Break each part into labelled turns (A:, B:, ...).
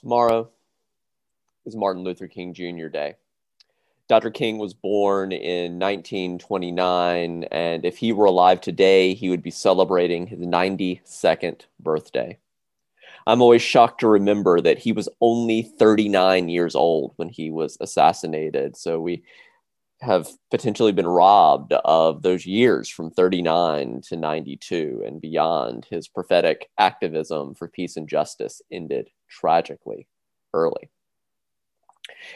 A: Tomorrow is Martin Luther King Jr. Day. Dr. King was born in 1929, and if he were alive today, he would be celebrating his 92nd birthday. I'm always shocked to remember that he was only 39 years old when he was assassinated. So we have potentially been robbed of those years from 39 to 92 and beyond. His prophetic activism for peace and justice ended tragically early.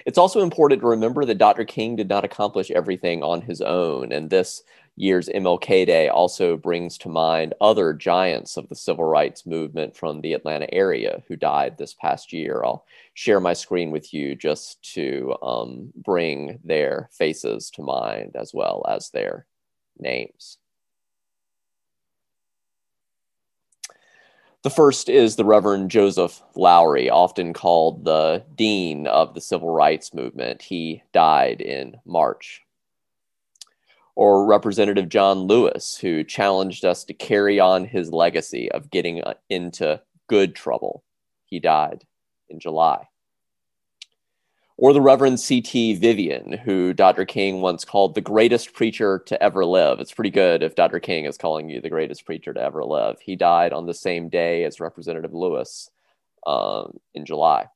A: It's also important to remember that Dr. King did not accomplish everything on his own, and this year's MLK Day also brings to mind other giants of the civil rights movement from the Atlanta area who died this past year. I'll share my screen with you just to um, bring their faces to mind as well as their names. The first is the Reverend Joseph Lowery, often called the Dean of the Civil Rights Movement. He died in March. Or Representative John Lewis, who challenged us to carry on his legacy of getting into good trouble. He died in July or the Reverend C.T. Vivian, who Dr. King once called the greatest preacher to ever live. It's pretty good if Dr. King is calling you the greatest preacher to ever live. He died on the same day as Representative Lewis um, in July.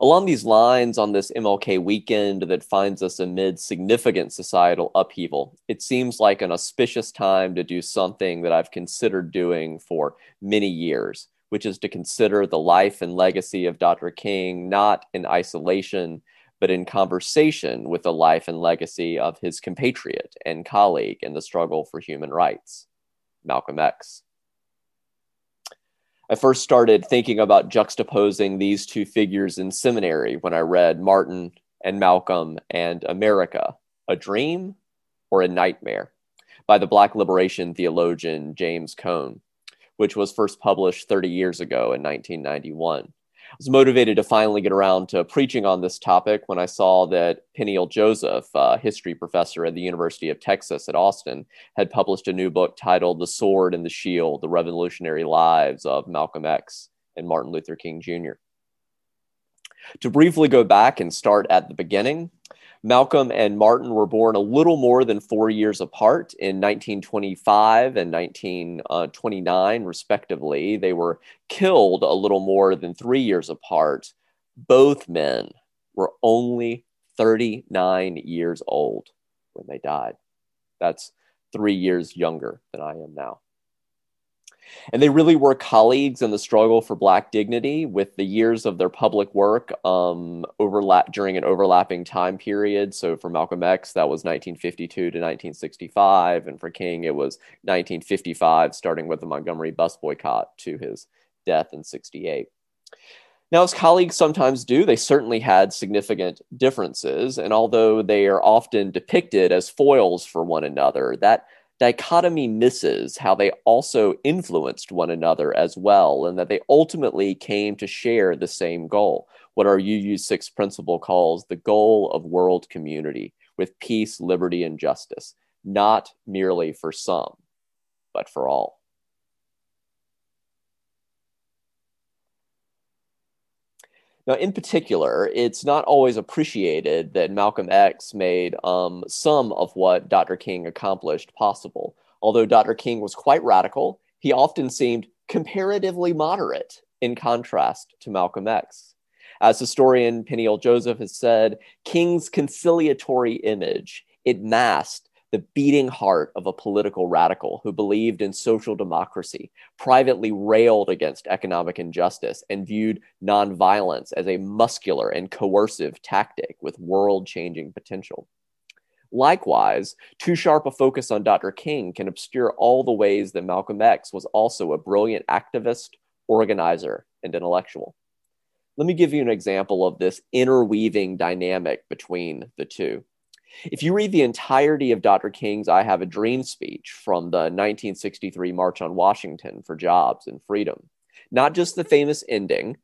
A: Along these lines, on this MLK weekend that finds us amid significant societal upheaval, it seems like an auspicious time to do something that I've considered doing for many years which is to consider the life and legacy of Dr. King not in isolation, but in conversation with the life and legacy of his compatriot and colleague in the struggle for human rights, Malcolm X. I first started thinking about juxtaposing these two figures in seminary when I read Martin and Malcolm and America, A Dream or a Nightmare by the Black liberation theologian James Cone which was first published 30 years ago in 1991. I was motivated to finally get around to preaching on this topic when I saw that Peniel Joseph, a history professor at the University of Texas at Austin, had published a new book titled The Sword and the Shield The Revolutionary Lives of Malcolm X and Martin Luther King Jr. To briefly go back and start at the beginning, Malcolm and Martin were born a little more than four years apart in 1925 and 1929, uh, respectively. They were killed a little more than three years apart. Both men were only 39 years old when they died. That's three years younger than I am now. And they really were colleagues in the struggle for Black dignity with the years of their public work um, overlap during an overlapping time period. So for Malcolm X, that was 1952 to 1965. And for King, it was 1955, starting with the Montgomery bus boycott to his death in 68. Now, as colleagues sometimes do, they certainly had significant differences. And although they are often depicted as foils for one another, that dichotomy misses how they also influenced one another as well, and that they ultimately came to share the same goal, what our UU6 principle calls the goal of world community with peace, liberty, and justice, not merely for some, but for all. Now, in particular, it's not always appreciated that Malcolm X made um, some of what Dr. King accomplished possible. Although Dr. King was quite radical, he often seemed comparatively moderate in contrast to Malcolm X. As historian Peniel Joseph has said, King's conciliatory image, it masked the beating heart of a political radical who believed in social democracy, privately railed against economic injustice, and viewed nonviolence as a muscular and coercive tactic with world changing potential. Likewise, too sharp a focus on Dr. King can obscure all the ways that Malcolm X was also a brilliant activist, organizer, and intellectual. Let me give you an example of this interweaving dynamic between the two. If you read the entirety of Dr. King's I Have a Dream speech from the 1963 March on Washington for Jobs and Freedom, not just the famous ending,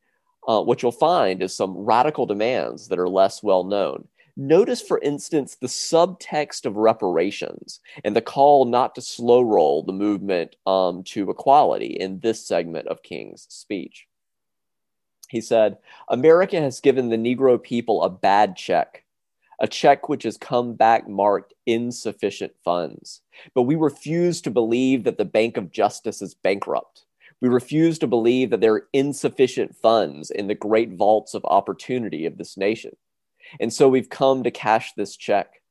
A: uh, what you'll find is some radical demands that are less well known. Notice, for instance, the subtext of reparations and the call not to slow roll the movement um, to equality in this segment of King's speech. He said, America has given the Negro people a bad check, a check which has come back marked insufficient funds. But we refuse to believe that the Bank of Justice is bankrupt. We refuse to believe that there are insufficient funds in the great vaults of opportunity of this nation. And so we've come to cash this check,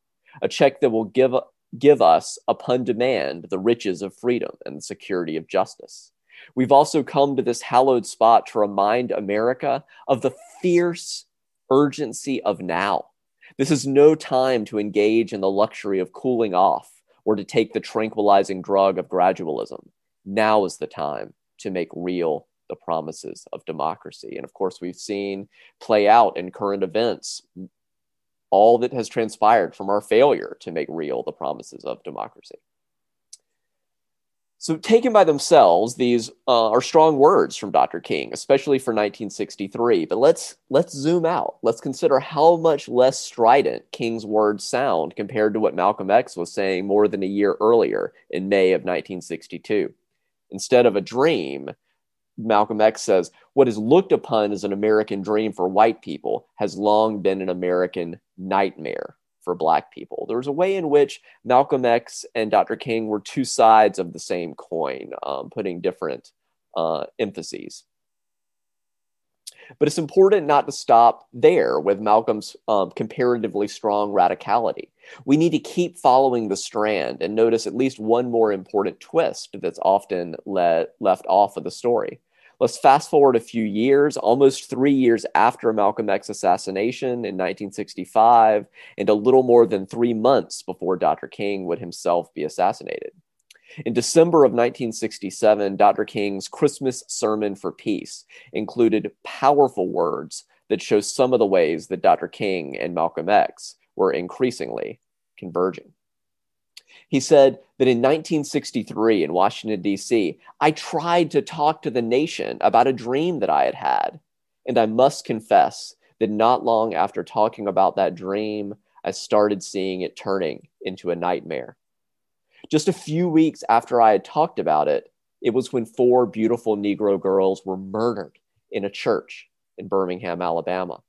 A: a check that will give, give us, upon demand, the riches of freedom and the security of justice. We've also come to this hallowed spot to remind America of the fierce urgency of now. This is no time to engage in the luxury of cooling off or to take the tranquilizing drug of gradualism. Now is the time to make real the promises of democracy. And of course, we've seen play out in current events all that has transpired from our failure to make real the promises of democracy. So, taken by themselves, these uh, are strong words from Dr. King, especially for 1963. But let's let's zoom out. Let's consider how much less strident King's words sound compared to what Malcolm X was saying more than a year earlier in May of 1962. Instead of a dream, Malcolm X says, "What is looked upon as an American dream for white people has long been an American nightmare for black people. There was a way in which Malcolm X and Dr. King were two sides of the same coin, um, putting different uh, emphases. But it's important not to stop there with Malcolm's um, comparatively strong radicality. We need to keep following the strand and notice at least one more important twist that's often le- left off of the story. Let's fast forward a few years, almost three years after Malcolm X's assassination in 1965, and a little more than three months before Dr. King would himself be assassinated. In December of 1967, Dr. King's Christmas Sermon for Peace included powerful words that show some of the ways that Dr. King and Malcolm X were increasingly converging. He said that in 1963 in Washington, D.C., I tried to talk to the nation about a dream that I had had. And I must confess that not long after talking about that dream, I started seeing it turning into a nightmare. Just a few weeks after I had talked about it, it was when four beautiful Negro girls were murdered in a church in Birmingham, Alabama.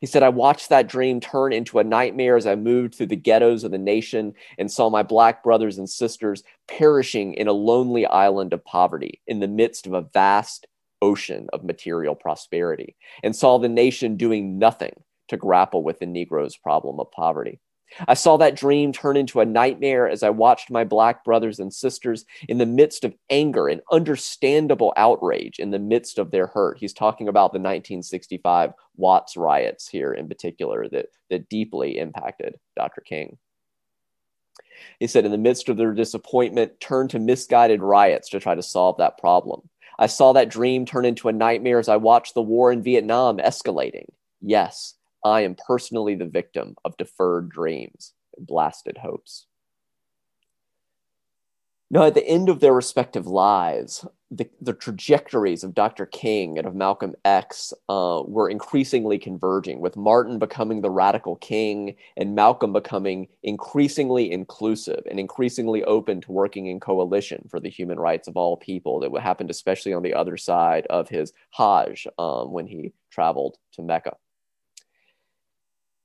A: He said, I watched that dream turn into a nightmare as I moved through the ghettos of the nation and saw my black brothers and sisters perishing in a lonely island of poverty in the midst of a vast ocean of material prosperity, and saw the nation doing nothing to grapple with the Negro's problem of poverty. I saw that dream turn into a nightmare as I watched my black brothers and sisters in the midst of anger and understandable outrage in the midst of their hurt. He's talking about the 1965 Watts riots here in particular that, that deeply impacted Dr. King. He said, in the midst of their disappointment, turn to misguided riots to try to solve that problem. I saw that dream turn into a nightmare as I watched the war in Vietnam escalating. Yes, I am personally the victim of deferred dreams and blasted hopes. Now, at the end of their respective lives, the, the trajectories of Dr. King and of Malcolm X uh, were increasingly converging, with Martin becoming the radical king and Malcolm becoming increasingly inclusive and increasingly open to working in coalition for the human rights of all people. That happened especially on the other side of his Hajj um, when he traveled to Mecca.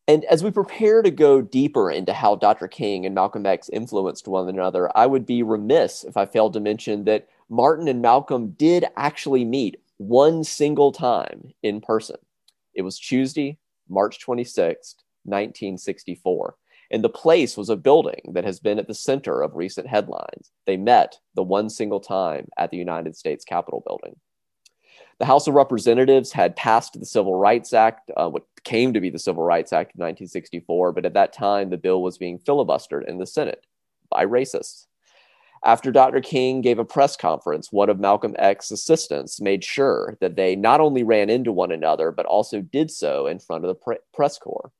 A: And as we prepare to go deeper into how Dr. King and Malcolm X influenced one another, I would be remiss if I failed to mention that Martin and Malcolm did actually meet one single time in person. It was Tuesday, March 26th, 1964. And the place was a building that has been at the center of recent headlines. They met the one single time at the United States Capitol building. The House of Representatives had passed the Civil Rights Act, uh, came to be the Civil Rights Act of 1964, but at that time the bill was being filibustered in the Senate by racists. After Dr. King gave a press conference, one of Malcolm X's assistants made sure that they not only ran into one another, but also did so in front of the pre- press corps.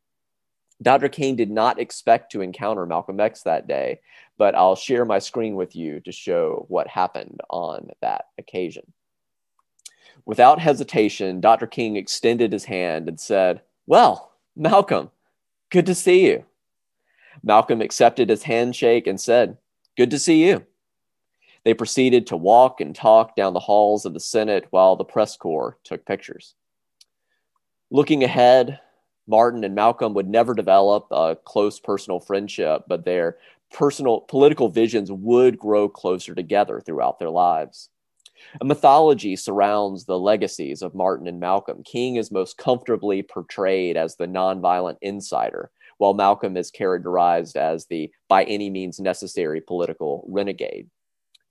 A: Dr. King did not expect to encounter Malcolm X that day, but I'll share my screen with you to show what happened on that occasion. Without hesitation, Dr. King extended his hand and said, Well, Malcolm, good to see you. Malcolm accepted his handshake and said, Good to see you. They proceeded to walk and talk down the halls of the Senate while the press corps took pictures. Looking ahead, Martin and Malcolm would never develop a close personal friendship, but their personal political visions would grow closer together throughout their lives. A mythology surrounds the legacies of Martin and Malcolm. King is most comfortably portrayed as the nonviolent insider, while Malcolm is characterized as the by any means necessary political renegade.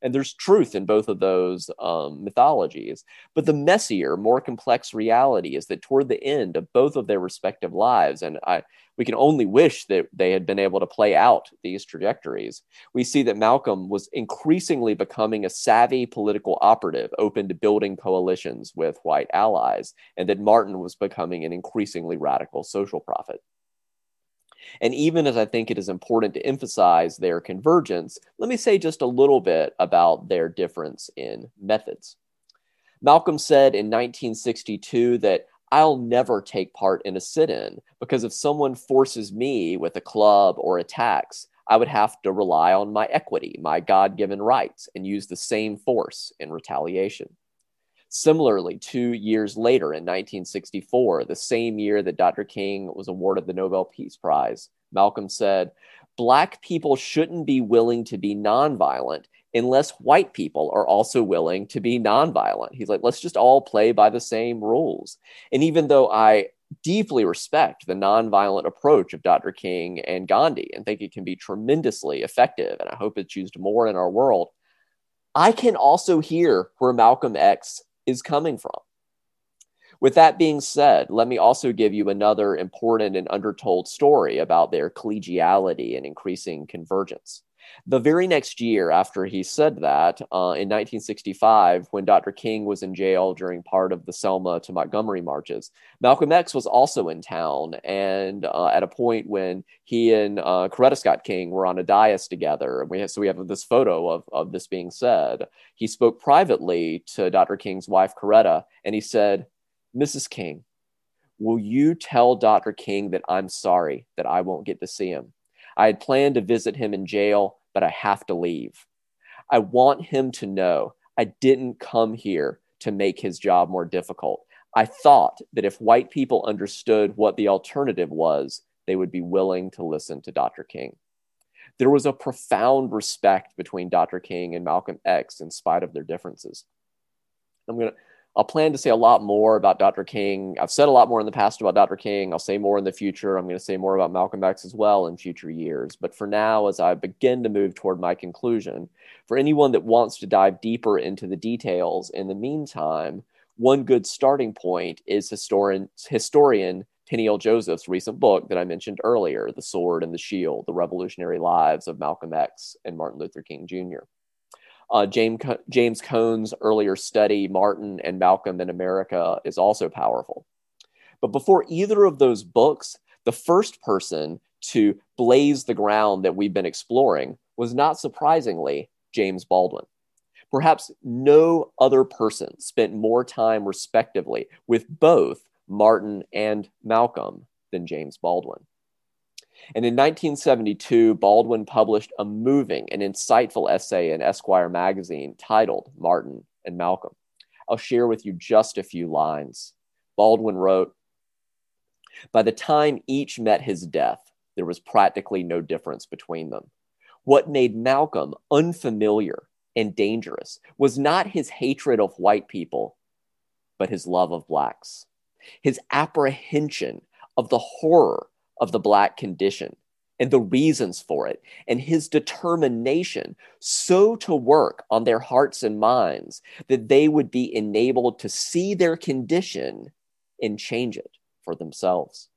A: And there's truth in both of those um, mythologies. But the messier, more complex reality is that toward the end of both of their respective lives, and I, we can only wish that they had been able to play out these trajectories, we see that Malcolm was increasingly becoming a savvy political operative, open to building coalitions with white allies, and that Martin was becoming an increasingly radical social prophet. And even as I think it is important to emphasize their convergence, let me say just a little bit about their difference in methods. Malcolm said in 1962 that I'll never take part in a sit in because if someone forces me with a club or a tax, I would have to rely on my equity, my God given rights, and use the same force in retaliation. Similarly, two years later in 1964, the same year that Dr. King was awarded the Nobel Peace Prize, Malcolm said, Black people shouldn't be willing to be nonviolent unless white people are also willing to be nonviolent. He's like, let's just all play by the same rules. And even though I deeply respect the nonviolent approach of Dr. King and Gandhi and think it can be tremendously effective, and I hope it's used more in our world, I can also hear where Malcolm X is coming from. With that being said, let me also give you another important and undertold story about their collegiality and increasing convergence. The very next year after he said that, uh, in 1965, when Dr. King was in jail during part of the Selma to Montgomery marches, Malcolm X was also in town. And uh, at a point when he and uh, Coretta Scott King were on a dais together, we have, so we have this photo of, of this being said, he spoke privately to Dr. King's wife, Coretta, and he said, Mrs. King, will you tell Dr. King that I'm sorry that I won't get to see him? I had planned to visit him in jail, but I have to leave. I want him to know I didn't come here to make his job more difficult. I thought that if white people understood what the alternative was, they would be willing to listen to Dr. King. There was a profound respect between Dr. King and Malcolm X in spite of their differences. I'm going to I'll plan to say a lot more about Dr. King. I've said a lot more in the past about Dr. King. I'll say more in the future. I'm going to say more about Malcolm X as well in future years. But for now, as I begin to move toward my conclusion, for anyone that wants to dive deeper into the details in the meantime, one good starting point is historian, historian Joseph's recent book that I mentioned earlier, The Sword and the Shield, The Revolutionary Lives of Malcolm X and Martin Luther King Jr. Uh, James, James Cone's earlier study, Martin and Malcolm in America, is also powerful. But before either of those books, the first person to blaze the ground that we've been exploring was not surprisingly James Baldwin. Perhaps no other person spent more time respectively with both Martin and Malcolm than James Baldwin. And in 1972, Baldwin published a moving and insightful essay in Esquire magazine titled Martin and Malcolm. I'll share with you just a few lines. Baldwin wrote By the time each met his death, there was practically no difference between them. What made Malcolm unfamiliar and dangerous was not his hatred of white people, but his love of blacks, his apprehension of the horror of the Black condition and the reasons for it, and his determination so to work on their hearts and minds that they would be enabled to see their condition and change it for themselves.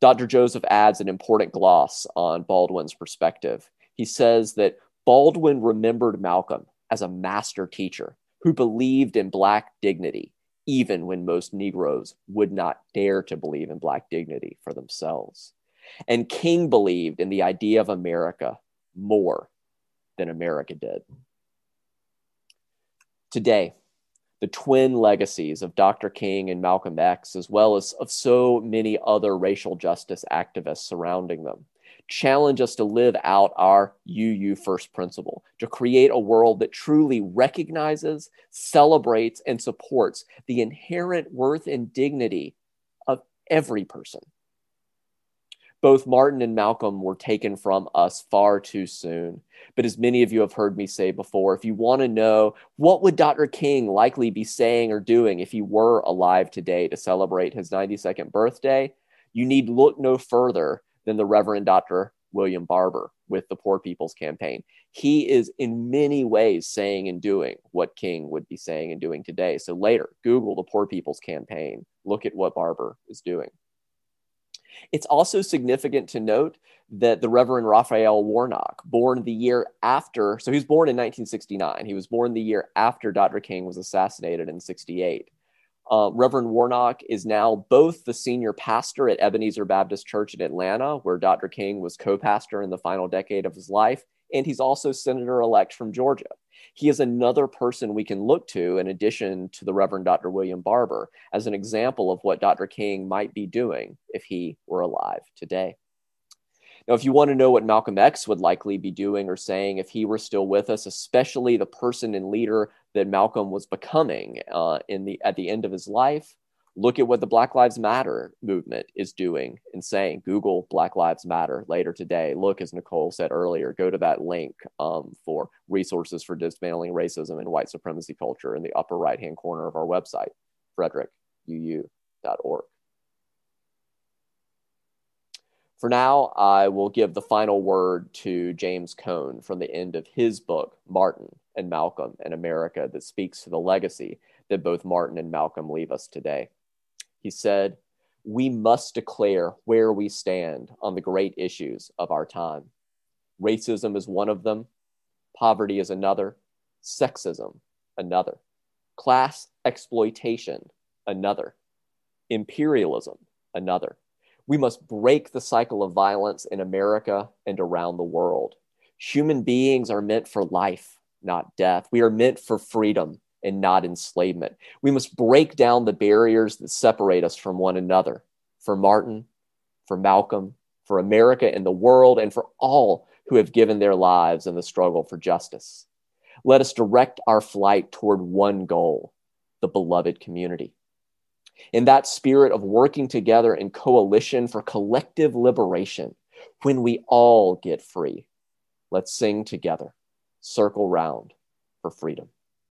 A: Dr. Joseph adds an important gloss on Baldwin's perspective. He says that Baldwin remembered Malcolm as a master teacher who believed in Black dignity even when most Negroes would not dare to believe in Black dignity for themselves. And King believed in the idea of America more than America did. Today, the twin legacies of Dr. King and Malcolm X, as well as of so many other racial justice activists surrounding them, challenge us to live out our UU first principle, to create a world that truly recognizes, celebrates, and supports the inherent worth and dignity of every person. Both Martin and Malcolm were taken from us far too soon. But as many of you have heard me say before, if you want to know what would Dr. King likely be saying or doing if he were alive today to celebrate his 92nd birthday, you need look no further than the Reverend Dr. William Barber with the Poor People's Campaign. He is in many ways saying and doing what King would be saying and doing today. So later, Google the Poor People's Campaign, look at what Barber is doing. It's also significant to note that the Reverend Raphael Warnock, born the year after, so he was born in 1969. He was born the year after Dr. King was assassinated in 68. Uh, Reverend Warnock is now both the senior pastor at Ebenezer Baptist Church in Atlanta, where Dr. King was co pastor in the final decade of his life, and he's also senator elect from Georgia. He is another person we can look to in addition to the Reverend Dr. William Barber as an example of what Dr. King might be doing if he were alive today. Now, if you want to know what Malcolm X would likely be doing or saying if he were still with us, especially the person and leader that Malcolm was becoming uh, in the at the end of his life, look at what the Black Lives Matter movement is doing and saying. Google Black Lives Matter later today. Look, as Nicole said earlier, go to that link um, for resources for dismantling racism and white supremacy culture in the upper right hand corner of our website, frederickuu.org. For now, I will give the final word to James Cone from the end of his book, Martin and Malcolm and America, that speaks to the legacy that both Martin and Malcolm leave us today. He said, We must declare where we stand on the great issues of our time. Racism is one of them, poverty is another, sexism, another, class exploitation, another, imperialism, another we must break the cycle of violence in America and around the world. Human beings are meant for life, not death. We are meant for freedom and not enslavement. We must break down the barriers that separate us from one another. For Martin, for Malcolm, for America and the world, and for all who have given their lives in the struggle for justice. Let us direct our flight toward one goal the beloved community in that spirit of working together in coalition for collective liberation, when we all get free, let's sing together, circle round for freedom.